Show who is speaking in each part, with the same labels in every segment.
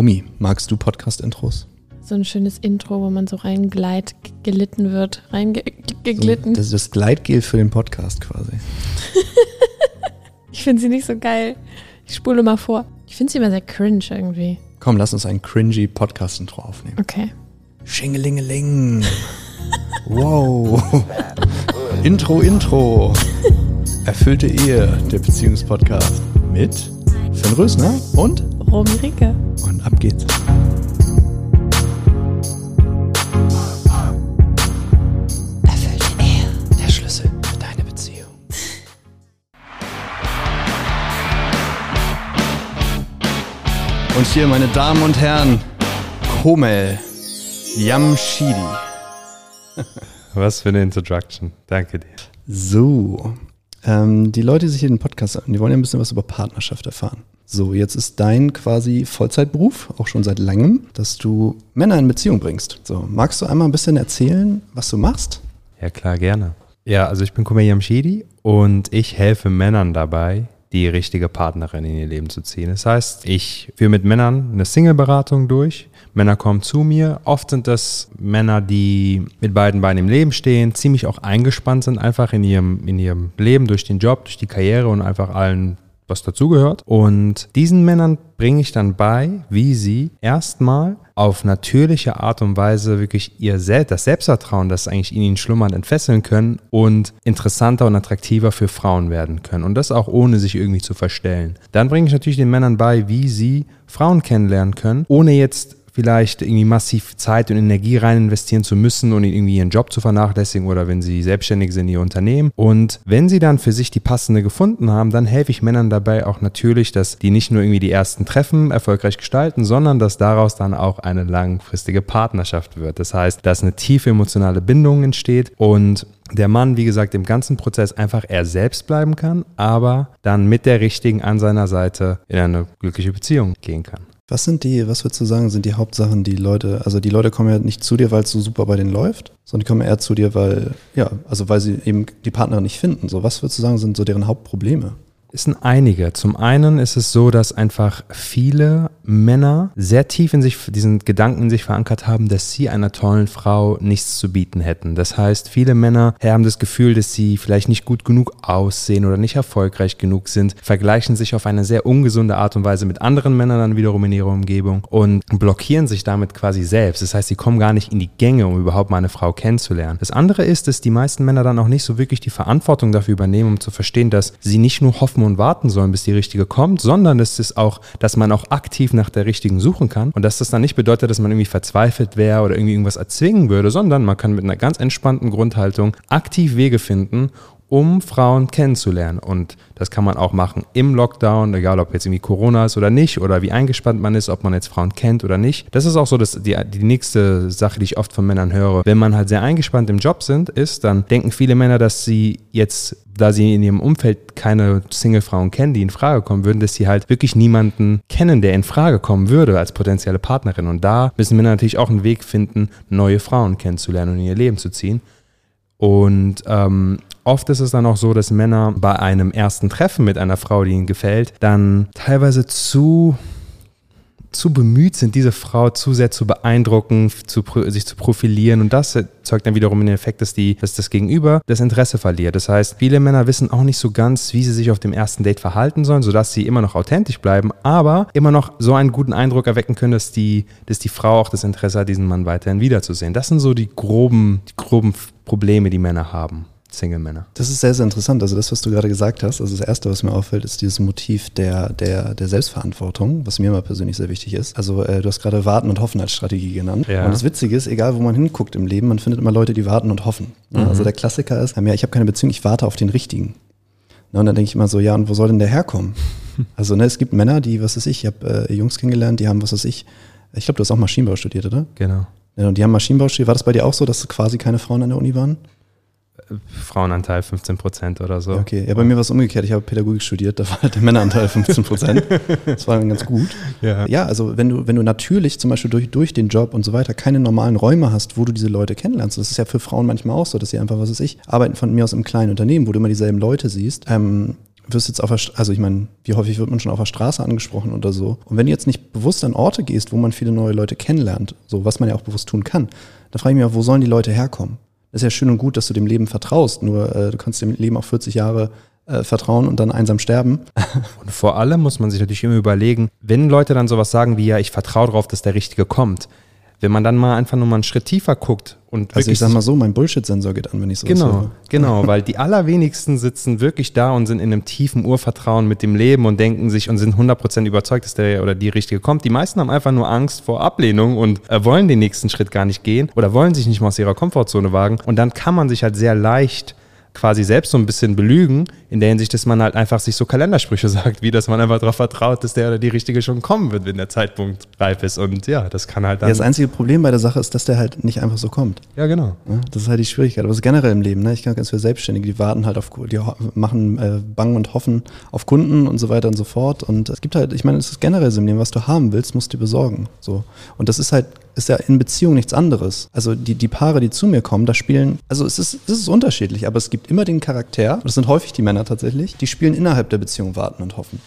Speaker 1: Rumi, magst du Podcast-Intros?
Speaker 2: So ein schönes Intro, wo man so reingleit, gelitten wird, reingeglitten.
Speaker 1: So, das ist das Gleitgel für den Podcast quasi.
Speaker 2: ich finde sie nicht so geil. Ich spule mal vor. Ich finde sie immer sehr cringe irgendwie.
Speaker 1: Komm, lass uns ein cringy Podcast-Intro aufnehmen.
Speaker 2: Okay.
Speaker 1: Schingelingeling. wow. Intro, Intro. Erfüllte Ehe, der Beziehungspodcast. Mit Finn Rösner und
Speaker 2: Romy Ricke.
Speaker 1: Und ab geht's. Erfüllte Ehe, der Schlüssel für deine Beziehung. Und hier, meine Damen und Herren, Komel Yamshidi.
Speaker 3: Was für eine Introduction. Danke dir.
Speaker 1: So, ähm, die Leute, die sich hier den Podcast an, die wollen ja ein bisschen was über Partnerschaft erfahren. So, jetzt ist dein quasi Vollzeitberuf, auch schon seit langem, dass du Männer in Beziehung bringst. So, magst du einmal ein bisschen erzählen, was du machst?
Speaker 3: Ja, klar, gerne. Ja, also ich bin Kumer Yamshidi und ich helfe Männern dabei, die richtige Partnerin in ihr Leben zu ziehen. Das heißt, ich führe mit Männern eine Single-Beratung durch. Männer kommen zu mir. Oft sind das Männer, die mit beiden Beinen im Leben stehen, ziemlich auch eingespannt sind, einfach in ihrem, in ihrem Leben, durch den Job, durch die Karriere und einfach allen was dazugehört. Und diesen Männern bringe ich dann bei, wie sie erstmal auf natürliche Art und Weise wirklich ihr Selbst, das Selbstvertrauen, das eigentlich in ihnen schlummert, entfesseln können und interessanter und attraktiver für Frauen werden können. Und das auch ohne sich irgendwie zu verstellen. Dann bringe ich natürlich den Männern bei, wie sie Frauen kennenlernen können, ohne jetzt vielleicht irgendwie massiv Zeit und Energie rein investieren zu müssen und irgendwie ihren Job zu vernachlässigen oder wenn sie selbstständig sind, ihr Unternehmen. Und wenn sie dann für sich die passende gefunden haben, dann helfe ich Männern dabei auch natürlich, dass die nicht nur irgendwie die ersten Treffen erfolgreich gestalten, sondern dass daraus dann auch eine langfristige Partnerschaft wird. Das heißt, dass eine tiefe emotionale Bindung entsteht und der Mann, wie gesagt, im ganzen Prozess einfach er selbst bleiben kann, aber dann mit der richtigen an seiner Seite in eine glückliche Beziehung gehen kann.
Speaker 1: Was sind die, was würdest du sagen, sind die Hauptsachen, die Leute, also die Leute kommen ja nicht zu dir, weil es so super bei denen läuft, sondern die kommen eher zu dir, weil, ja, also weil sie eben die Partner nicht finden. So, was würdest du sagen, sind so deren Hauptprobleme?
Speaker 3: Es sind einige. Zum einen ist es so, dass einfach viele Männer sehr tief in sich, diesen Gedanken in sich verankert haben, dass sie einer tollen Frau nichts zu bieten hätten. Das heißt, viele Männer haben das Gefühl, dass sie vielleicht nicht gut genug aussehen oder nicht erfolgreich genug sind, vergleichen sich auf eine sehr ungesunde Art und Weise mit anderen Männern dann wiederum in ihrer Umgebung und blockieren sich damit quasi selbst. Das heißt, sie kommen gar nicht in die Gänge, um überhaupt mal eine Frau kennenzulernen. Das andere ist, dass die meisten Männer dann auch nicht so wirklich die Verantwortung dafür übernehmen, um zu verstehen, dass sie nicht nur hoffen und warten sollen, bis die richtige kommt, sondern es ist auch, dass man auch aktiv nach der richtigen suchen kann. Und dass das dann nicht bedeutet, dass man irgendwie verzweifelt wäre oder irgendwie irgendwas erzwingen würde, sondern man kann mit einer ganz entspannten Grundhaltung aktiv Wege finden, um Frauen kennenzulernen. Und das kann man auch machen im Lockdown, egal ob jetzt irgendwie Corona ist oder nicht, oder wie eingespannt man ist, ob man jetzt Frauen kennt oder nicht. Das ist auch so dass die, die nächste Sache, die ich oft von Männern höre. Wenn man halt sehr eingespannt im Job sind, ist, dann denken viele Männer, dass sie jetzt da sie in ihrem Umfeld keine Single-Frauen kennen, die in Frage kommen würden, dass sie halt wirklich niemanden kennen, der in Frage kommen würde als potenzielle Partnerin. Und da müssen Männer natürlich auch einen Weg finden, neue Frauen kennenzulernen und in ihr Leben zu ziehen. Und ähm, oft ist es dann auch so, dass Männer bei einem ersten Treffen mit einer Frau, die ihnen gefällt, dann teilweise zu zu bemüht sind, diese Frau zu sehr zu beeindrucken, zu, sich zu profilieren. Und das erzeugt dann wiederum den Effekt, dass, die, dass das Gegenüber das Interesse verliert. Das heißt, viele Männer wissen auch nicht so ganz, wie sie sich auf dem ersten Date verhalten sollen, sodass sie immer noch authentisch bleiben, aber immer noch so einen guten Eindruck erwecken können, dass die, dass die Frau auch das Interesse hat, diesen Mann weiterhin wiederzusehen. Das sind so die groben, die groben Probleme, die Männer haben. Single-Männer.
Speaker 1: Das ist sehr, sehr interessant. Also das, was du gerade gesagt hast, also das Erste, was mir auffällt, ist dieses Motiv der, der, der Selbstverantwortung, was mir mal persönlich sehr wichtig ist. Also äh, du hast gerade Warten und Hoffen als Strategie genannt. Ja. Und das Witzige ist, egal wo man hinguckt im Leben, man findet immer Leute, die warten und hoffen. Mhm. Also der Klassiker ist, ja, ich habe keine Beziehung, ich warte auf den Richtigen. und dann denke ich immer so, ja, und wo soll denn der herkommen? also ne, es gibt Männer, die, was weiß ich, ich habe äh, Jungs kennengelernt, die haben, was weiß ich, ich glaube, du hast auch Maschinenbau studiert, oder?
Speaker 3: Genau.
Speaker 1: Ja, und die haben Maschinenbau studiert. War das bei dir auch so, dass quasi keine Frauen an der Uni waren?
Speaker 3: Frauenanteil 15 Prozent oder so.
Speaker 1: Okay, ja, bei mir war es umgekehrt. Ich habe Pädagogik studiert, da war halt der Männeranteil 15 Prozent. das war dann ganz gut. Ja. ja, also wenn du, wenn du natürlich zum Beispiel durch, durch den Job und so weiter keine normalen Räume hast, wo du diese Leute kennenlernst, das ist ja für Frauen manchmal auch so, dass sie einfach, was weiß ich, arbeiten von mir aus im kleinen Unternehmen, wo du immer dieselben Leute siehst, ähm, wirst jetzt auf der, also ich meine, wie häufig wird man schon auf der Straße angesprochen oder so. Und wenn du jetzt nicht bewusst an Orte gehst, wo man viele neue Leute kennenlernt, so was man ja auch bewusst tun kann, da frage ich mich auch, wo sollen die Leute herkommen? Das ist ja schön und gut, dass du dem Leben vertraust, nur äh, du kannst dem Leben auch 40 Jahre äh, vertrauen und dann einsam sterben.
Speaker 3: Und vor allem muss man sich natürlich immer überlegen, wenn Leute dann sowas sagen wie, ja, ich vertraue darauf, dass der Richtige kommt, wenn man dann mal einfach nur mal einen Schritt tiefer guckt und
Speaker 1: Also ich sag mal so, mein Bullshit-Sensor geht an, wenn ich sowas
Speaker 3: Genau,
Speaker 1: höre.
Speaker 3: genau, weil die allerwenigsten sitzen wirklich da und sind in einem tiefen Urvertrauen mit dem Leben und denken sich und sind 100% überzeugt, dass der oder die Richtige kommt. Die meisten haben einfach nur Angst vor Ablehnung und äh, wollen den nächsten Schritt gar nicht gehen oder wollen sich nicht mal aus ihrer Komfortzone wagen. Und dann kann man sich halt sehr leicht quasi selbst so ein bisschen belügen, in der Hinsicht, dass man halt einfach sich so Kalendersprüche sagt, wie dass man einfach darauf vertraut, dass der oder die Richtige schon kommen wird, wenn der Zeitpunkt reif ist. Und ja, das kann halt dann.
Speaker 1: Ja, das einzige Problem bei der Sache ist, dass der halt nicht einfach so kommt.
Speaker 3: ja genau.
Speaker 1: Ne? Das ist halt die Schwierigkeit. Aber es ist generell im Leben. Ne? Ich kenne ganz viele Selbstständige, die warten halt auf, die machen äh, Bangen und hoffen auf Kunden und so weiter und so fort. Und es gibt halt, ich meine, es ist generell so im Leben, was du haben willst, musst du dir besorgen. So. Und das ist halt, ist ja in Beziehung nichts anderes. Also die, die Paare, die zu mir kommen, da spielen, also es ist, es ist unterschiedlich, aber es gibt immer den Charakter, das sind häufig die Männer tatsächlich, die spielen innerhalb der Beziehung warten und hoffen.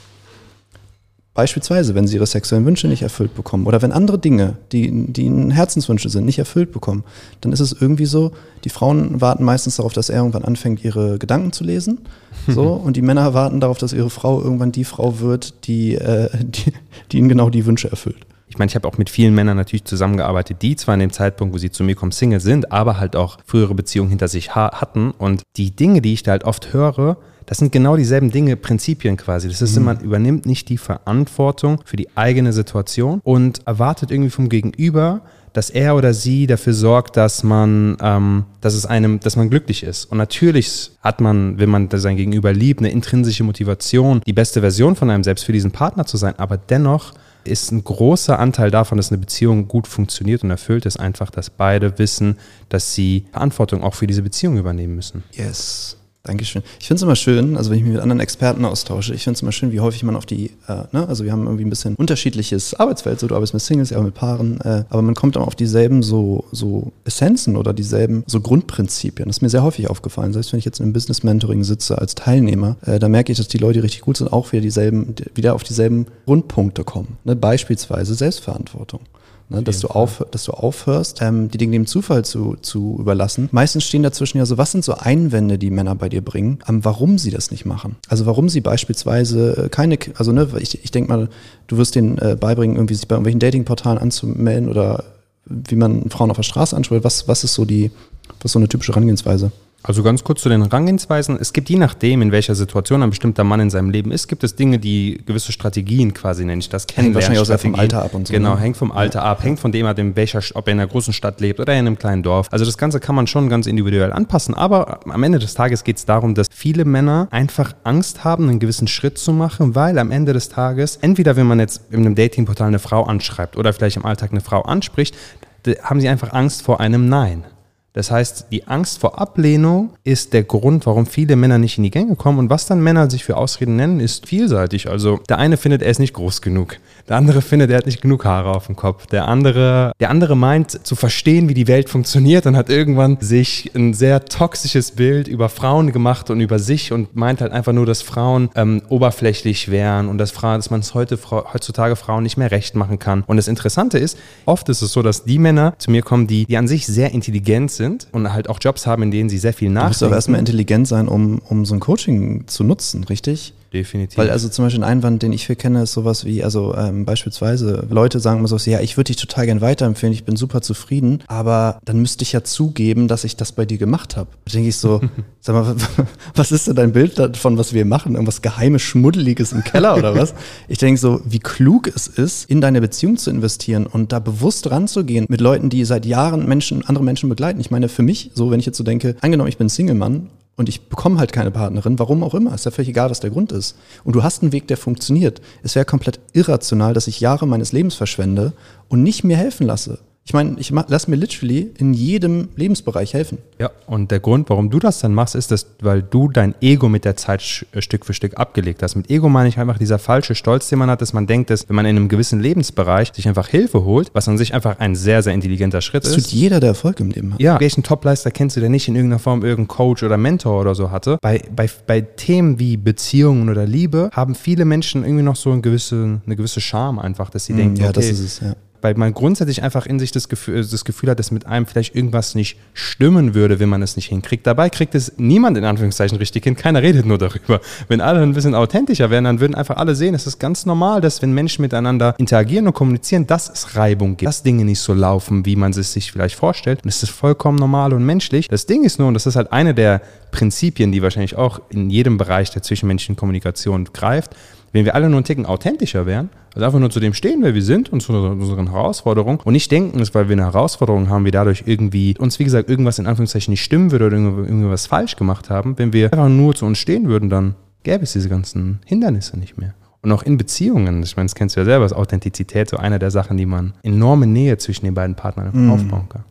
Speaker 1: Beispielsweise, wenn sie ihre sexuellen Wünsche nicht erfüllt bekommen oder wenn andere Dinge, die, die ihnen Herzenswünsche sind, nicht erfüllt bekommen, dann ist es irgendwie so, die Frauen warten meistens darauf, dass er irgendwann anfängt, ihre Gedanken zu lesen. So, und die Männer warten darauf, dass ihre Frau irgendwann die Frau wird, die, äh, die, die ihnen genau die Wünsche erfüllt.
Speaker 3: Ich meine, ich habe auch mit vielen Männern natürlich zusammengearbeitet, die zwar in dem Zeitpunkt, wo sie zu mir kommen, Single sind, aber halt auch frühere Beziehungen hinter sich ha hatten. Und die Dinge, die ich da halt oft höre, das sind genau dieselben Dinge, Prinzipien quasi. Das ist, man übernimmt nicht die Verantwortung für die eigene Situation und erwartet irgendwie vom Gegenüber, dass er oder sie dafür sorgt, dass man, ähm, dass es einem, dass man glücklich ist. Und natürlich hat man, wenn man sein Gegenüber liebt, eine intrinsische Motivation, die beste Version von einem selbst für diesen Partner zu sein. Aber dennoch ist ein großer Anteil davon, dass eine Beziehung gut funktioniert und erfüllt ist, einfach, dass beide wissen, dass sie Verantwortung auch für diese Beziehung übernehmen müssen.
Speaker 1: Yes. Dankeschön. Ich finde es immer schön, also wenn ich mich mit anderen Experten austausche, ich finde es immer schön, wie häufig man auf die, äh, ne, also wir haben irgendwie ein bisschen unterschiedliches Arbeitsfeld, so du arbeitest mit Singles, ja mit Paaren, äh, aber man kommt immer auf dieselben so, so Essenzen oder dieselben so Grundprinzipien. Das ist mir sehr häufig aufgefallen, selbst wenn ich jetzt in einem Business-Mentoring sitze als Teilnehmer, äh, da merke ich, dass die Leute, richtig gut sind, auch wieder dieselben, wieder auf dieselben Grundpunkte kommen. Ne? Beispielsweise Selbstverantwortung. Ne, dass, du auf, dass du aufhörst, ähm, die Dinge dem Zufall zu, zu überlassen. Meistens stehen dazwischen ja so, was sind so Einwände, die Männer bei dir bringen, ähm, warum sie das nicht machen. Also warum sie beispielsweise keine, also ne, ich, ich denke mal, du wirst denen äh, beibringen, irgendwie sich bei irgendwelchen Datingportalen anzumelden oder wie man Frauen auf der Straße anspricht. Was, was ist so die, was ist so eine typische Herangehensweise?
Speaker 3: Also ganz kurz zu den Herangehensweisen. Es gibt je nachdem, in welcher Situation ein bestimmter Mann in seinem Leben ist, gibt es Dinge, die gewisse Strategien quasi nenne ich das
Speaker 1: Hängt wahrscheinlich auch sehr vom. Alter ab und so,
Speaker 3: Genau,
Speaker 1: ne?
Speaker 3: hängt vom Alter ab, hängt von dem ab, in welcher, ob er in einer großen Stadt lebt oder in einem kleinen Dorf. Also das Ganze kann man schon ganz individuell anpassen, aber am Ende des Tages geht es darum, dass viele Männer einfach Angst haben, einen gewissen Schritt zu machen, weil am Ende des Tages, entweder wenn man jetzt in einem Datingportal eine Frau anschreibt oder vielleicht im Alltag eine Frau anspricht, haben sie einfach Angst vor einem Nein. Das heißt, die Angst vor Ablehnung ist der Grund, warum viele Männer nicht in die Gänge kommen. Und was dann Männer sich für Ausreden nennen, ist vielseitig. Also der eine findet, er ist nicht groß genug. Der andere findet, er hat nicht genug Haare auf dem Kopf. Der andere, der andere meint zu verstehen, wie die Welt funktioniert und hat irgendwann sich ein sehr toxisches Bild über Frauen gemacht und über sich und meint halt einfach nur, dass Frauen ähm, oberflächlich wären und dass, Frauen, dass man es heute, heutzutage Frauen nicht mehr recht machen kann. Und das Interessante ist, oft ist es so, dass die Männer zu mir kommen, die, die an sich sehr intelligent sind und halt auch Jobs haben, in denen sie sehr viel
Speaker 1: Du musst
Speaker 3: nachdenken.
Speaker 1: aber erstmal intelligent sein, um, um so ein Coaching zu nutzen, richtig?
Speaker 3: Definitiv.
Speaker 1: Weil also zum Beispiel ein Einwand, den ich viel kenne, ist sowas wie, also ähm, beispielsweise Leute sagen immer so, ja, ich würde dich total gern weiterempfehlen, ich bin super zufrieden, aber dann müsste ich ja zugeben, dass ich das bei dir gemacht habe. Da denke ich so, sag mal, was ist denn dein Bild davon, was wir machen? Irgendwas geheimes, schmuddeliges im Keller oder was? Ich denke so, wie klug es ist, in deine Beziehung zu investieren und da bewusst ranzugehen mit Leuten, die seit Jahren Menschen, andere Menschen begleiten. Ich meine, für mich, so wenn ich jetzt so denke, angenommen, ich bin Single-Mann und ich bekomme halt keine Partnerin, warum auch immer, ist ja völlig egal, was der Grund ist. Und du hast einen Weg, der funktioniert. Es wäre komplett irrational, dass ich Jahre meines Lebens verschwende und nicht mir helfen lasse. Ich meine, ich lass mir literally in jedem Lebensbereich helfen.
Speaker 3: Ja, und der Grund, warum du das dann machst, ist, dass, weil du dein Ego mit der Zeit äh, Stück für Stück abgelegt hast. Mit Ego meine ich einfach dieser falsche Stolz, den man hat, dass man denkt, dass wenn man in einem gewissen Lebensbereich sich einfach Hilfe holt, was an sich einfach ein sehr, sehr intelligenter Schritt
Speaker 1: das
Speaker 3: ist.
Speaker 1: Das tut jeder, der Erfolg im Leben hat.
Speaker 3: Ja, welchen Topleister kennst du, der nicht in irgendeiner Form irgendeinen Coach oder Mentor oder so hatte? Bei, bei, bei Themen wie Beziehungen oder Liebe haben viele Menschen irgendwie noch so eine gewisse, eine gewisse Charme einfach, dass sie mm, denken,
Speaker 1: ja,
Speaker 3: okay,
Speaker 1: das ist es, ja
Speaker 3: weil man grundsätzlich einfach in sich das Gefühl, das Gefühl hat, dass mit einem vielleicht irgendwas nicht stimmen würde, wenn man es nicht hinkriegt. Dabei kriegt es niemand in Anführungszeichen richtig hin. Keiner redet nur darüber. Wenn alle ein bisschen authentischer wären, dann würden einfach alle sehen, es ist ganz normal, dass wenn Menschen miteinander interagieren und kommunizieren, dass es Reibung gibt, dass Dinge nicht so laufen, wie man es sich vielleicht vorstellt. Und es ist vollkommen normal und menschlich. Das Ding ist nur, und das ist halt eine der Prinzipien, die wahrscheinlich auch in jedem Bereich der zwischenmenschlichen Kommunikation greift, wenn wir alle nur einen Ticken authentischer wären, also einfach nur zu dem stehen, wer wir sind und zu unseren Herausforderungen und nicht denken, dass weil wir eine Herausforderung haben, wir dadurch irgendwie uns, wie gesagt, irgendwas in Anführungszeichen nicht stimmen würde oder irgendwas falsch gemacht haben. Wenn wir einfach nur zu uns stehen würden, dann gäbe es diese ganzen Hindernisse nicht mehr. Und auch in Beziehungen, ich meine, das kennst du ja selber, ist Authentizität so einer der Sachen, die man enorme Nähe zwischen den beiden Partnern mm. aufbauen kann.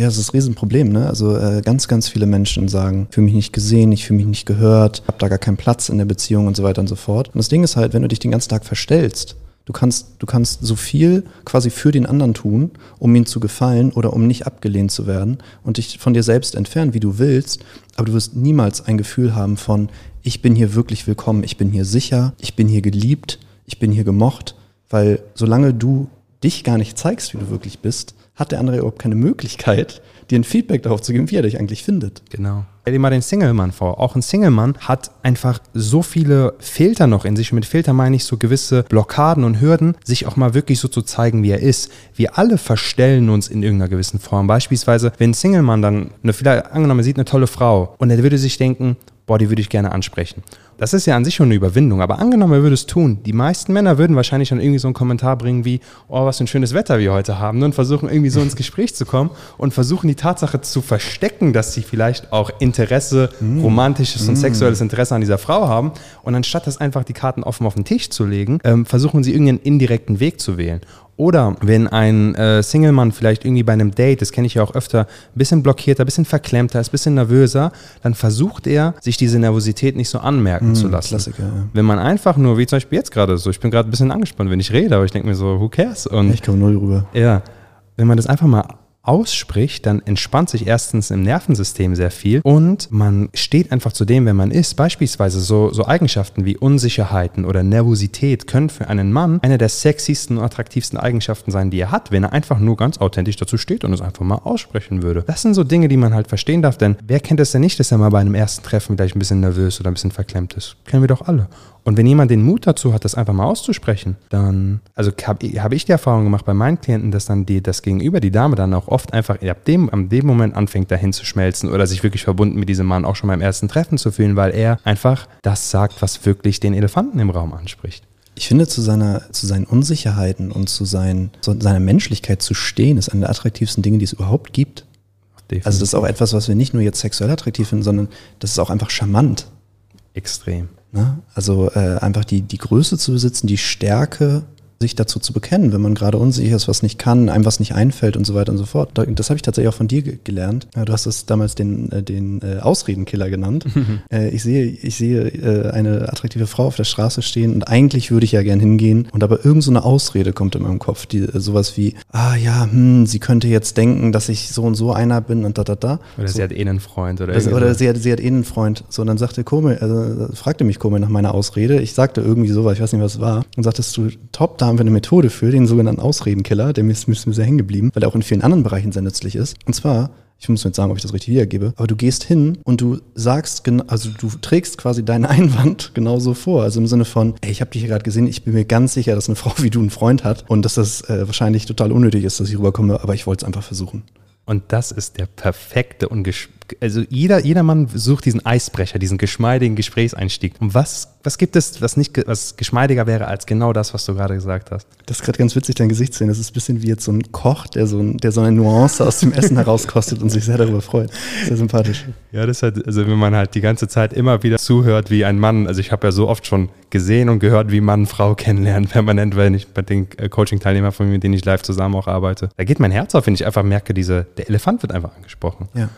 Speaker 1: Ja, das ist ein Riesenproblem. Ne? Also äh, ganz, ganz viele Menschen sagen, ich fühle mich nicht gesehen, ich fühle mich nicht gehört, habe da gar keinen Platz in der Beziehung und so weiter und so fort. Und das Ding ist halt, wenn du dich den ganzen Tag verstellst, du kannst, du kannst so viel quasi für den anderen tun, um ihn zu gefallen oder um nicht abgelehnt zu werden und dich von dir selbst entfernen, wie du willst, aber du wirst niemals ein Gefühl haben von, ich bin hier wirklich willkommen, ich bin hier sicher, ich bin hier geliebt, ich bin hier gemocht, weil solange du dich gar nicht zeigst, wie du wirklich bist, hat der andere überhaupt keine Möglichkeit, dir ein Feedback darauf zu geben, wie er dich eigentlich findet.
Speaker 3: Genau. Stell dir mal den Single-Mann vor. Auch ein Single-Mann hat einfach so viele Filter noch in sich. Und mit Filter meine ich so gewisse Blockaden und Hürden, sich auch mal wirklich so zu zeigen, wie er ist. Wir alle verstellen uns in irgendeiner gewissen Form. Beispielsweise, wenn ein Single-Mann dann, eine, vielleicht angenommen, er sieht eine tolle Frau und er würde sich denken, boah, die würde ich gerne ansprechen. Das ist ja an sich schon eine Überwindung, aber angenommen, er würde es tun. Die meisten Männer würden wahrscheinlich dann irgendwie so einen Kommentar bringen wie, oh, was für ein schönes Wetter wir heute haben, und versuchen irgendwie so ins Gespräch zu kommen und versuchen die Tatsache zu verstecken, dass sie vielleicht auch Interesse, mm. romantisches mm. und sexuelles Interesse an dieser Frau haben. Und anstatt das einfach die Karten offen auf den Tisch zu legen, ähm, versuchen sie irgendeinen indirekten Weg zu wählen. Oder wenn ein äh, Single-Mann vielleicht irgendwie bei einem Date, das kenne ich ja auch öfter, ein bisschen blockierter, ein bisschen verklemmter ist, ein bisschen nervöser, dann versucht er, sich diese Nervosität nicht so anmerken mm, zu lassen. Klassiker, ja. Wenn man einfach nur, wie zum Beispiel jetzt gerade so, ich bin gerade ein bisschen angespannt, wenn ich rede, aber ich denke mir so, who cares?
Speaker 1: Und ich komme null rüber.
Speaker 3: Ja, wenn man das einfach mal ausspricht, dann entspannt sich erstens im Nervensystem sehr viel und man steht einfach zu dem, wer man ist. Beispielsweise so, so Eigenschaften wie Unsicherheiten oder Nervosität können für einen Mann eine der sexiesten und attraktivsten Eigenschaften sein, die er hat, wenn er einfach nur ganz authentisch dazu steht und es einfach mal aussprechen würde. Das sind so Dinge, die man halt verstehen darf, denn wer kennt es denn nicht, dass er mal bei einem ersten Treffen vielleicht ein bisschen nervös oder ein bisschen verklemmt ist? Kennen wir doch alle. Und wenn jemand den Mut dazu hat, das einfach mal auszusprechen, dann, also habe hab ich die Erfahrung gemacht bei meinen Klienten, dass dann die, das Gegenüber, die Dame dann auch oft einfach ab dem, ab dem Moment anfängt, dahin zu schmelzen oder sich wirklich verbunden mit diesem Mann auch schon beim ersten Treffen zu fühlen, weil er einfach das sagt, was wirklich den Elefanten im Raum anspricht.
Speaker 1: Ich finde, zu, seiner, zu seinen Unsicherheiten und zu, sein, zu seiner Menschlichkeit zu stehen, ist eine der attraktivsten Dinge, die es überhaupt gibt. Definitiv. Also das ist auch etwas, was wir nicht nur jetzt sexuell attraktiv finden, sondern das ist auch einfach charmant.
Speaker 3: Extrem.
Speaker 1: Ne? Also äh, einfach die, die Größe zu besitzen, die Stärke sich dazu zu bekennen, wenn man gerade unsicher ist, was nicht kann, einem was nicht einfällt und so weiter und so fort. Das habe ich tatsächlich auch von dir gelernt. Du hast es damals den, äh, den äh, Ausredenkiller genannt. Äh, ich sehe, ich sehe eine attraktive Frau auf der Straße stehen und eigentlich würde ich ja gern hingehen und aber irgend so eine Ausrede kommt in meinem Kopf, die sowas wie, ah ja, hm, sie könnte jetzt denken, dass ich so und so einer bin und da, da, da.
Speaker 3: Oder
Speaker 1: so.
Speaker 3: sie hat eh einen Freund oder
Speaker 1: Oder, oder sie, hat, sie hat eh einen Freund. So, und dann sagte Kome, also, fragte mich Kome nach meiner Ausrede. Ich sagte irgendwie sowas, ich weiß nicht, was es war. Und sagtest du, top, da haben wir eine Methode für, den sogenannten Ausredenkiller, der ist mir sehr hängen geblieben, weil er auch in vielen anderen Bereichen sehr nützlich ist. Und zwar, ich muss jetzt sagen, ob ich das richtig wiedergebe, aber du gehst hin und du sagst, also du trägst quasi deinen Einwand genauso vor. Also im Sinne von, ey, ich habe dich hier gerade gesehen, ich bin mir ganz sicher, dass eine Frau wie du einen Freund hat und dass das äh, wahrscheinlich total unnötig ist, dass ich rüberkomme, aber ich wollte es einfach versuchen.
Speaker 3: Und das ist der perfekte und also jeder, jeder Mann sucht diesen Eisbrecher, diesen geschmeidigen Gesprächseinstieg. Und was, was gibt es, was nicht, was geschmeidiger wäre als genau das, was du gerade gesagt hast?
Speaker 1: Das ist gerade ganz witzig, dein Gesicht zu sehen. Das ist ein bisschen wie jetzt so ein Koch, der so, ein, der so eine Nuance aus dem Essen herauskostet und sich sehr darüber freut. Sehr sympathisch.
Speaker 3: Ja, das ist halt, also wenn man halt die ganze Zeit immer wieder zuhört, wie ein Mann, also ich habe ja so oft schon gesehen und gehört, wie Mann Frau kennenlernen, permanent, wenn ich bei den äh, Coaching-Teilnehmern von mir, mit denen ich live zusammen auch arbeite. Da geht mein Herz auf, wenn ich einfach merke, diese, der Elefant wird einfach angesprochen.
Speaker 1: Ja.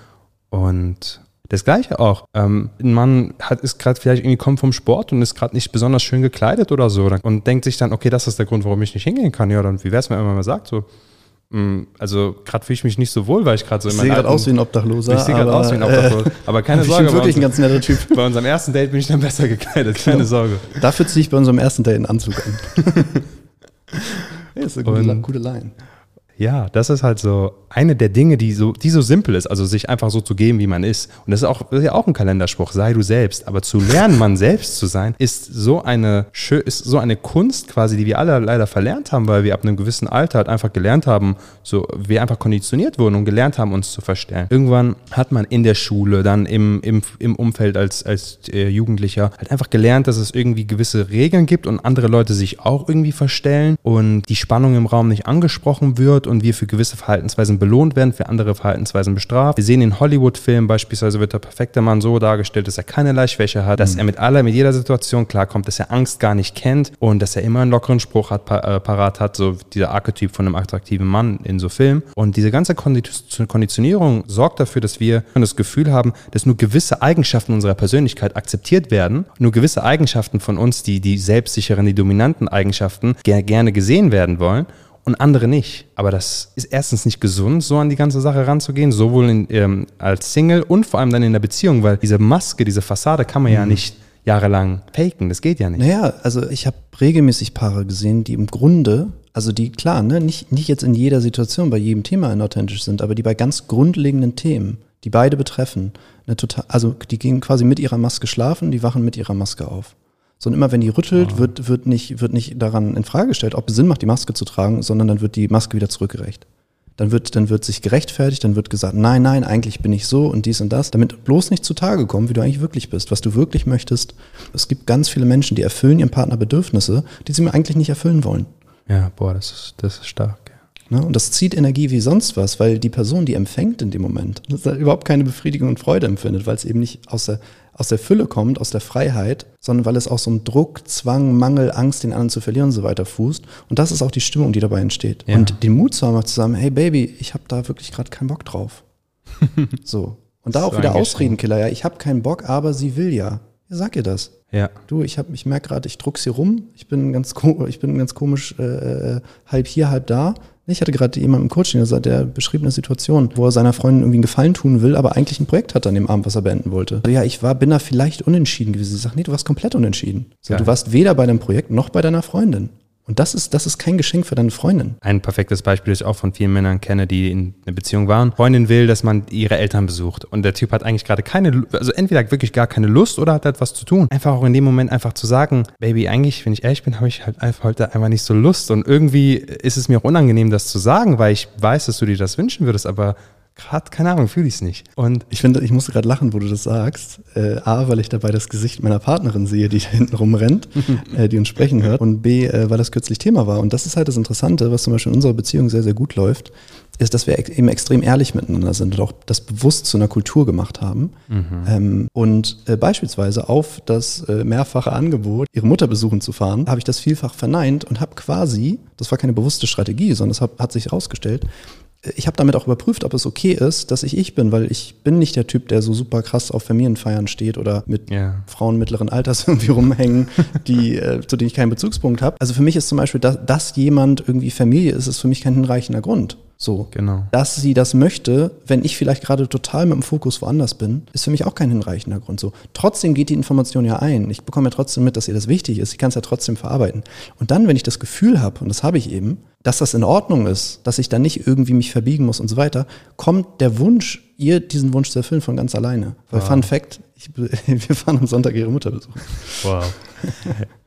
Speaker 3: Und das Gleiche auch. Ähm, ein Mann hat, ist gerade vielleicht irgendwie kommt vom Sport und ist gerade nicht besonders schön gekleidet oder so und denkt sich dann, okay, das ist der Grund, warum ich nicht hingehen kann. Ja, dann wie wäre es, wenn man mal sagt, so, mm, also gerade fühle ich mich nicht so wohl, weil ich gerade so
Speaker 1: in meinem Ich sehe gerade aus wie ein Obdachloser.
Speaker 3: Ich sehe gerade aus wie ein Obdachloser. Äh, aber keine Sorge. Ich
Speaker 1: bin wirklich ein ganz netter Typ.
Speaker 3: Bei unserem ersten Date bin ich dann besser gekleidet, keine genau. Sorge.
Speaker 1: Dafür ziehe ich bei unserem ersten Date einen Anzug an. ja, ist eine gute, gute Line.
Speaker 3: Ja, das ist halt so eine der Dinge, die so, die so simpel ist, also sich einfach so zu geben, wie man ist. Und das ist auch, das ist ja auch ein Kalenderspruch, sei du selbst. Aber zu lernen, man selbst zu sein, ist so eine, ist so eine Kunst quasi, die wir alle leider verlernt haben, weil wir ab einem gewissen Alter halt einfach gelernt haben, so, wir einfach konditioniert wurden und gelernt haben, uns zu verstellen. Irgendwann hat man in der Schule, dann im, im, im Umfeld als, als äh, Jugendlicher halt einfach gelernt, dass es irgendwie gewisse Regeln gibt und andere Leute sich auch irgendwie verstellen und die Spannung im Raum nicht angesprochen wird und wir für gewisse Verhaltensweisen belohnt werden, für andere Verhaltensweisen bestraft. Wir sehen in Hollywood-Filmen beispielsweise wird der perfekte Mann so dargestellt, dass er keinerlei Schwäche hat, dass mhm. er mit aller, mit jeder Situation klarkommt, dass er Angst gar nicht kennt und dass er immer einen lockeren Spruch hat, äh, parat hat, so dieser Archetyp von einem attraktiven Mann in so Filmen. Und diese ganze Konditionierung sorgt dafür, dass wir das Gefühl haben, dass nur gewisse Eigenschaften unserer Persönlichkeit akzeptiert werden, nur gewisse Eigenschaften von uns, die die selbstsicheren, die dominanten Eigenschaften gerne gesehen werden wollen und andere nicht. Aber das ist erstens nicht gesund, so an die ganze Sache ranzugehen, sowohl in, ähm, als Single und vor allem dann in der Beziehung, weil diese Maske, diese Fassade kann man mhm. ja nicht jahrelang faken. Das geht ja nicht.
Speaker 1: Naja, also ich habe regelmäßig Paare gesehen, die im Grunde, also die klar, ne, nicht, nicht jetzt in jeder Situation, bei jedem Thema inauthentisch sind, aber die bei ganz grundlegenden Themen, die beide betreffen, eine total, also die gehen quasi mit ihrer Maske schlafen, die wachen mit ihrer Maske auf sondern immer wenn die rüttelt, oh. wird, wird, nicht, wird nicht daran in Frage gestellt, ob es Sinn macht, die Maske zu tragen, sondern dann wird die Maske wieder zurückgerecht. Dann wird, dann wird sich gerechtfertigt, dann wird gesagt, nein, nein, eigentlich bin ich so und dies und das, damit bloß nicht zutage kommt, wie du eigentlich wirklich bist, was du wirklich möchtest. Es gibt ganz viele Menschen, die erfüllen ihrem Partner Bedürfnisse, die sie mir eigentlich nicht erfüllen wollen.
Speaker 3: Ja, boah, das ist, das ist stark.
Speaker 1: Ja. Ne? Und das zieht Energie wie sonst was, weil die Person, die empfängt in dem Moment, überhaupt keine Befriedigung und Freude empfindet, weil es eben nicht aus der aus der Fülle kommt, aus der Freiheit, sondern weil es auch so ein Druck, Zwang, Mangel, Angst, den anderen zu verlieren und so weiter fußt. Und das ist auch die Stimmung, die dabei entsteht. Ja. Und den Mut zu haben, zu sagen, hey Baby, ich habe da wirklich gerade keinen Bock drauf. so. Und da auch wieder Ausredenkiller, ja, ich habe keinen Bock, aber sie will ja. Ja, sag ihr das.
Speaker 3: Ja.
Speaker 1: Du, ich, hab, ich merke gerade, ich druck's hier rum. Ich bin ganz, ich bin ganz komisch äh, äh halb hier, halb da. Ich hatte gerade jemanden im Coaching, der, der beschrieb eine Situation, wo er seiner Freundin irgendwie einen Gefallen tun will, aber eigentlich ein Projekt hat an dem Abend, was er beenden wollte. Also ja, ich war, bin da vielleicht unentschieden gewesen. Sie sagt, nee, du warst komplett unentschieden. So, du warst weder bei deinem Projekt noch bei deiner Freundin. Und das ist, das ist kein Geschenk für deine Freundin.
Speaker 3: Ein perfektes Beispiel, das ich auch von vielen Männern kenne, die in einer Beziehung waren. Freundin will, dass man ihre Eltern besucht. Und der Typ hat eigentlich gerade keine, also entweder wirklich gar keine Lust oder hat etwas zu tun. Einfach auch in dem Moment einfach zu sagen, Baby, eigentlich, wenn ich ehrlich bin, habe ich halt einfach heute einfach nicht so Lust. Und irgendwie ist es mir auch unangenehm, das zu sagen, weil ich weiß, dass du dir das wünschen würdest, aber gerade, keine Ahnung, fühle ich es nicht.
Speaker 1: Und ich finde, ich musste gerade lachen, wo du das sagst. Äh, A, weil ich dabei das Gesicht meiner Partnerin sehe, die da hinten rumrennt, äh, die uns sprechen hört. Und B, äh, weil das kürzlich Thema war. Und das ist halt das Interessante, was zum Beispiel in unserer Beziehung sehr, sehr gut läuft, ist, dass wir eben extrem ehrlich miteinander sind und auch das bewusst zu einer Kultur gemacht haben. Mhm. Ähm, und äh, beispielsweise auf das äh, mehrfache Angebot, ihre Mutter besuchen zu fahren, habe ich das vielfach verneint und habe quasi, das war keine bewusste Strategie, sondern es hat, hat sich herausgestellt, ich habe damit auch überprüft, ob es okay ist, dass ich ich bin, weil ich bin nicht der Typ, der so super krass auf Familienfeiern steht oder mit ja. Frauen mittleren Alters irgendwie rumhängen, die, äh, zu denen ich keinen Bezugspunkt habe. Also für mich ist zum Beispiel, dass, dass jemand irgendwie Familie ist, ist für mich kein hinreichender Grund. So.
Speaker 3: Genau.
Speaker 1: Dass sie das möchte, wenn ich vielleicht gerade total mit dem Fokus woanders bin, ist für mich auch kein hinreichender Grund. So. Trotzdem geht die Information ja ein. Ich bekomme ja trotzdem mit, dass ihr das wichtig ist. Ich kann es ja trotzdem verarbeiten. Und dann, wenn ich das Gefühl habe, und das habe ich eben, dass das in Ordnung ist, dass ich da nicht irgendwie mich verbiegen muss und so weiter, kommt der Wunsch ihr diesen Wunsch zu erfüllen von ganz alleine. Weil wow. Fun Fact, ich, wir fahren am Sonntag ihre Mutter besuchen.
Speaker 3: Wow.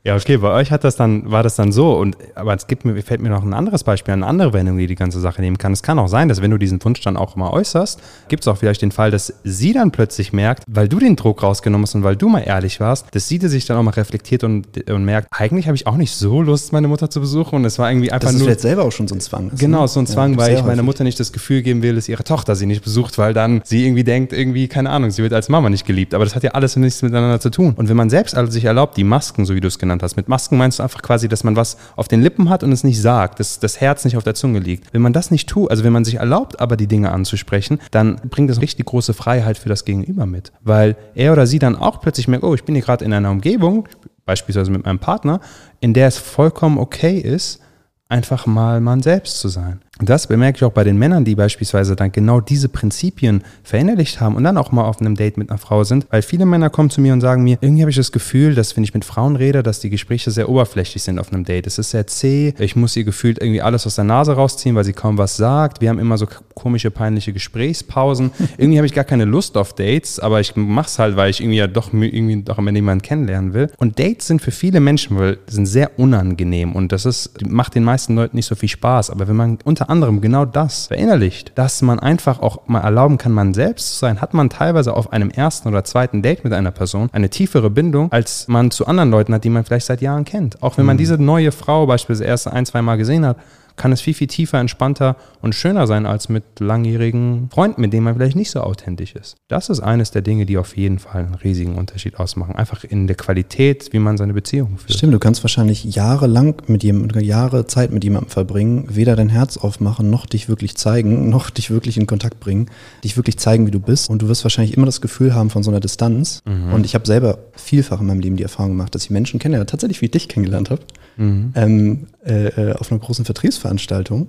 Speaker 3: Ja, okay, bei euch hat das dann, war das dann so. Und, aber es gibt mir, fällt mir noch ein anderes Beispiel, eine andere Wendung, die die ganze Sache nehmen kann. Es kann auch sein, dass wenn du diesen Wunsch dann auch mal äußerst, gibt es auch vielleicht den Fall, dass sie dann plötzlich merkt, weil du den Druck rausgenommen hast und weil du mal ehrlich warst, dass sie sich dann auch mal reflektiert und, und merkt, eigentlich habe ich auch nicht so Lust, meine Mutter zu besuchen. Und es war irgendwie einfach
Speaker 1: dass
Speaker 3: nur.
Speaker 1: Dass vielleicht selber auch schon so ein Zwang
Speaker 3: ist. Genau, ne? so ein Zwang, ja, weil ich meiner Mutter nicht das Gefühl geben will, dass ihre Tochter sie nicht besucht, weil dann sie irgendwie denkt, irgendwie, keine Ahnung, sie wird als Mama nicht geliebt. Aber das hat ja alles nichts miteinander zu tun. Und wenn man selbst also sich erlaubt, die Masken, so wie du es genannt hast, mit Masken meinst du einfach quasi, dass man was auf den Lippen hat und es nicht sagt, dass das Herz nicht auf der Zunge liegt. Wenn man das nicht tut, also wenn man sich erlaubt, aber die Dinge anzusprechen, dann bringt das richtig große Freiheit für das Gegenüber mit. Weil er oder sie dann auch plötzlich merkt, oh, ich bin hier gerade in einer Umgebung, beispielsweise mit meinem Partner, in der es vollkommen okay ist, einfach mal man selbst zu sein. Das bemerke ich auch bei den Männern, die beispielsweise dann genau diese Prinzipien verinnerlicht haben und dann auch mal auf einem Date mit einer Frau sind, weil viele Männer kommen zu mir und sagen mir, irgendwie habe ich das Gefühl, dass wenn ich mit Frauen rede, dass die Gespräche sehr oberflächlich sind auf einem Date. Es ist sehr zäh, ich muss ihr gefühlt irgendwie alles aus der Nase rausziehen, weil sie kaum was sagt. Wir haben immer so komische, peinliche Gesprächspausen. irgendwie habe ich gar keine Lust auf Dates, aber ich mache es halt, weil ich irgendwie ja doch irgendwie doch am Ende jemanden kennenlernen will. Und Dates sind für viele Menschen weil, sind sehr unangenehm und das ist, macht den meisten Leuten nicht so viel Spaß. Aber wenn man unter unter anderem genau das verinnerlicht, dass man einfach auch mal erlauben kann, man selbst zu sein, hat man teilweise auf einem ersten oder zweiten Date mit einer Person eine tiefere Bindung, als man zu anderen Leuten hat, die man vielleicht seit Jahren kennt. Auch wenn man mhm. diese neue Frau beispielsweise erst ein, zwei Mal gesehen hat, kann es viel, viel tiefer, entspannter und schöner sein als mit langjährigen Freunden, mit denen man vielleicht nicht so authentisch ist. Das ist eines der Dinge, die auf jeden Fall einen riesigen Unterschied ausmachen. Einfach in der Qualität, wie man seine Beziehung führt.
Speaker 1: Stimmt, du kannst wahrscheinlich jahrelang mit jemandem, Jahre Zeit mit jemandem verbringen, weder dein Herz aufmachen, noch dich wirklich zeigen, noch dich wirklich in Kontakt bringen, dich wirklich zeigen, wie du bist. Und du wirst wahrscheinlich immer das Gefühl haben von so einer Distanz. Mhm. Und ich habe selber vielfach in meinem Leben die Erfahrung gemacht, dass ich Menschen kenne, tatsächlich wie ich dich kennengelernt habe, mhm. ähm, äh, äh, auf einer großen Vertriebsveranstaltung,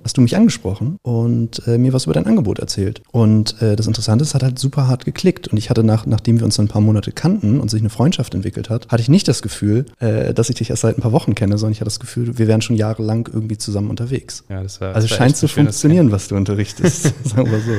Speaker 1: hast du mich angesprochen und äh, mir was über dein Angebot erzählt. Und äh, das Interessante ist, es hat halt super hart geklickt. Und ich hatte nach, nachdem wir uns ein paar Monate kannten und sich eine Freundschaft entwickelt hat, hatte ich nicht das Gefühl, äh, dass ich dich erst seit ein paar Wochen kenne, sondern ich hatte das Gefühl, wir wären schon jahrelang irgendwie zusammen unterwegs. Ja, das war, also das scheint zu funktionieren, was du unterrichtest. sagen wir so.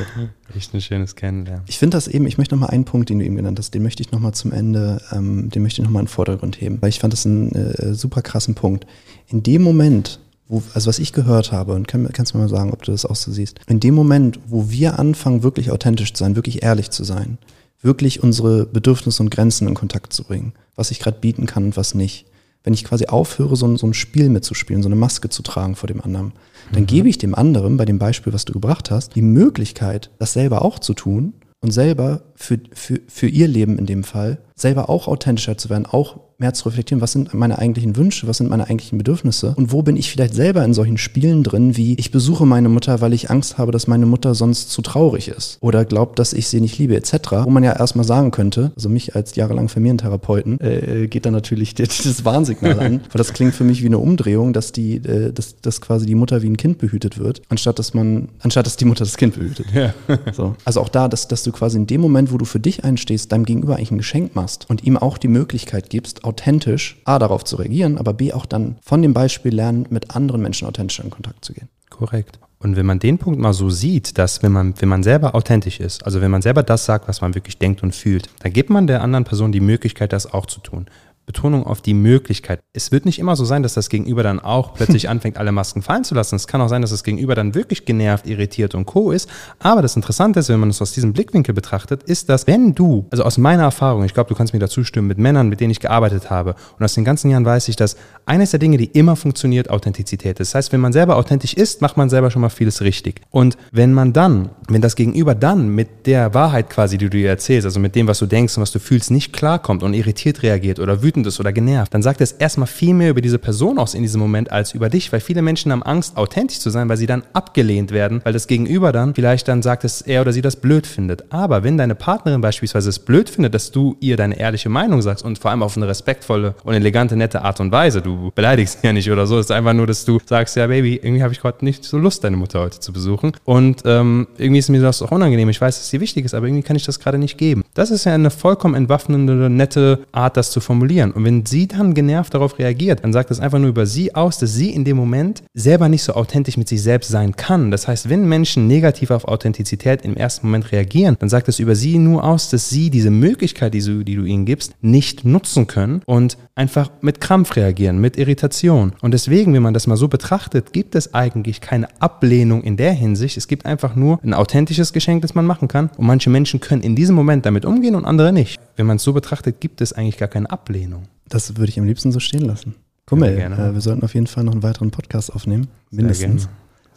Speaker 3: Echt ein schönes Kennenlernen.
Speaker 1: Ich finde das eben, ich möchte nochmal einen Punkt, den du eben genannt hast, den möchte ich nochmal zum Ende, ähm, den möchte ich nochmal in den Vordergrund heben, weil ich fand das einen äh, super krassen Punkt. In dem Moment, wo, also was ich gehört habe, und kann, kannst du mir mal sagen, ob du das auch so siehst, in dem Moment, wo wir anfangen, wirklich authentisch zu sein, wirklich ehrlich zu sein, wirklich unsere Bedürfnisse und Grenzen in Kontakt zu bringen, was ich gerade bieten kann und was nicht, wenn ich quasi aufhöre, so ein, so ein Spiel mitzuspielen, so eine Maske zu tragen vor dem anderen, dann mhm. gebe ich dem anderen, bei dem Beispiel, was du gebracht hast, die Möglichkeit, das selber auch zu tun und selber für, für, für ihr Leben in dem Fall, selber auch authentischer zu werden, auch mehr zu reflektieren, was sind meine eigentlichen Wünsche, was sind meine eigentlichen Bedürfnisse und wo bin ich vielleicht selber in solchen Spielen drin, wie ich besuche meine Mutter, weil ich Angst habe, dass meine Mutter sonst zu traurig ist oder glaubt, dass ich sie nicht liebe etc., wo man ja erstmal sagen könnte, also mich als jahrelang Familientherapeuten, äh, geht da natürlich das Warnsignal an, weil das klingt für mich wie eine Umdrehung, dass die, äh, dass, dass quasi die Mutter wie ein Kind behütet wird, anstatt dass man, anstatt dass die Mutter das Kind behütet. Ja. so. Also auch da, dass, dass du quasi in dem Moment, wo du für dich einstehst, deinem Gegenüber eigentlich ein Geschenk machst und ihm auch die Möglichkeit gibst, authentisch A darauf zu reagieren, aber B auch dann von dem Beispiel lernen, mit anderen Menschen authentisch in Kontakt zu gehen.
Speaker 3: Korrekt. Und wenn man den Punkt mal so sieht, dass wenn man, wenn man selber authentisch ist, also wenn man selber das sagt, was man wirklich denkt und fühlt, dann gibt man der anderen Person die Möglichkeit, das auch zu tun. Betonung auf die Möglichkeit. Es wird nicht immer so sein, dass das Gegenüber dann auch plötzlich anfängt, alle Masken fallen zu lassen. Es kann auch sein, dass das Gegenüber dann wirklich genervt, irritiert und co. ist. Aber das Interessante ist, wenn man es aus diesem Blickwinkel betrachtet, ist, dass wenn du, also aus meiner Erfahrung, ich glaube, du kannst mir dazu stimmen, mit Männern, mit denen ich gearbeitet habe, und aus den ganzen Jahren weiß ich, dass eines der Dinge, die immer funktioniert, Authentizität ist. Das heißt, wenn man selber authentisch ist, macht man selber schon mal vieles richtig. Und wenn man dann, wenn das Gegenüber dann mit der Wahrheit quasi, die du dir erzählst, also mit dem, was du denkst und was du fühlst, nicht klarkommt und irritiert reagiert oder wütend ist oder genervt, dann sagt es erstmal viel mehr über diese Person aus in diesem Moment als über dich, weil viele Menschen haben Angst, authentisch zu sein, weil sie dann abgelehnt werden, weil das Gegenüber dann vielleicht dann sagt, dass er oder sie das blöd findet. Aber wenn deine Partnerin beispielsweise es blöd findet, dass du ihr deine ehrliche Meinung sagst und vor allem auf eine respektvolle und elegante, nette Art und Weise, du beleidigst sie ja nicht oder so, es ist einfach nur, dass du sagst, ja Baby, irgendwie habe ich gerade nicht so Lust, deine Mutter heute zu besuchen und ähm, irgendwie irgendwie ist mir das auch unangenehm. Ich weiß, dass es dir wichtig ist, aber irgendwie kann ich das gerade nicht geben. Das ist ja eine vollkommen entwaffnende, nette Art, das zu formulieren. Und wenn sie dann genervt darauf reagiert, dann sagt das einfach nur über sie aus, dass sie in dem Moment selber nicht so authentisch mit sich selbst sein kann. Das heißt, wenn Menschen negativ auf Authentizität im ersten Moment reagieren, dann sagt das über sie nur aus, dass sie diese Möglichkeit, die du, die du ihnen gibst, nicht nutzen können und einfach mit Krampf reagieren, mit Irritation. Und deswegen, wenn man das mal so betrachtet, gibt es eigentlich keine Ablehnung in der Hinsicht. Es gibt einfach nur ein authentisches Geschenk, das man machen kann. Und manche Menschen können in diesem Moment damit umgehen und andere nicht. Wenn man es so betrachtet, gibt es eigentlich gar keine Ablehnung.
Speaker 1: Das würde ich am liebsten so stehen lassen. Mal, äh, wir sollten auf jeden Fall noch einen weiteren Podcast aufnehmen. Mindestens.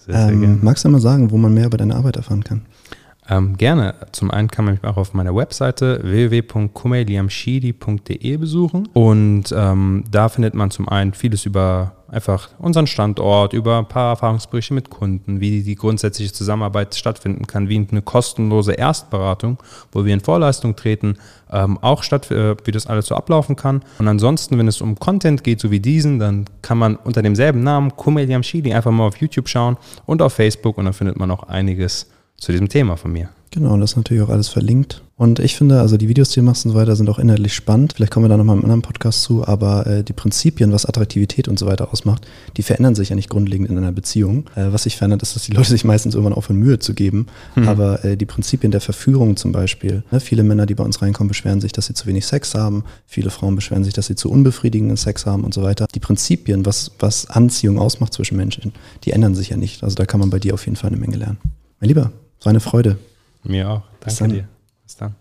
Speaker 1: Sehr, sehr, sehr ähm, magst du mal sagen, wo man mehr über deine Arbeit erfahren kann?
Speaker 3: Ähm, gerne. Zum einen kann man mich auch auf meiner Webseite www.kumeliamshidi.de besuchen und ähm, da findet man zum einen vieles über einfach unseren Standort, über ein paar Erfahrungsberichte mit Kunden, wie die grundsätzliche Zusammenarbeit stattfinden kann, wie eine kostenlose Erstberatung, wo wir in Vorleistung treten, ähm, auch statt, äh, wie das alles so ablaufen kann. Und ansonsten, wenn es um Content geht, so wie diesen, dann kann man unter demselben Namen Kumeliam Shidi einfach mal auf YouTube schauen und auf Facebook und dann findet man auch einiges zu diesem Thema von mir.
Speaker 1: Genau, und das ist natürlich auch alles verlinkt. Und ich finde, also die Videos, die du machst und so weiter, sind auch inhaltlich spannend. Vielleicht kommen wir da nochmal im anderen Podcast zu, aber äh, die Prinzipien, was Attraktivität und so weiter ausmacht, die verändern sich ja nicht grundlegend in einer Beziehung. Äh, was ich verändert, ist, dass die Leute sich meistens irgendwann aufhören, Mühe zu geben. Mhm. Aber äh, die Prinzipien der Verführung zum Beispiel, ne, viele Männer, die bei uns reinkommen, beschweren sich, dass sie zu wenig Sex haben. Viele Frauen beschweren sich, dass sie zu unbefriedigenden Sex haben und so weiter. Die Prinzipien, was, was Anziehung ausmacht zwischen Menschen, die ändern sich ja nicht. Also da kann man bei dir auf jeden Fall eine Menge lernen. Mein Lieber, war eine Freude.
Speaker 3: Mir auch. Danke dir. Bis dann.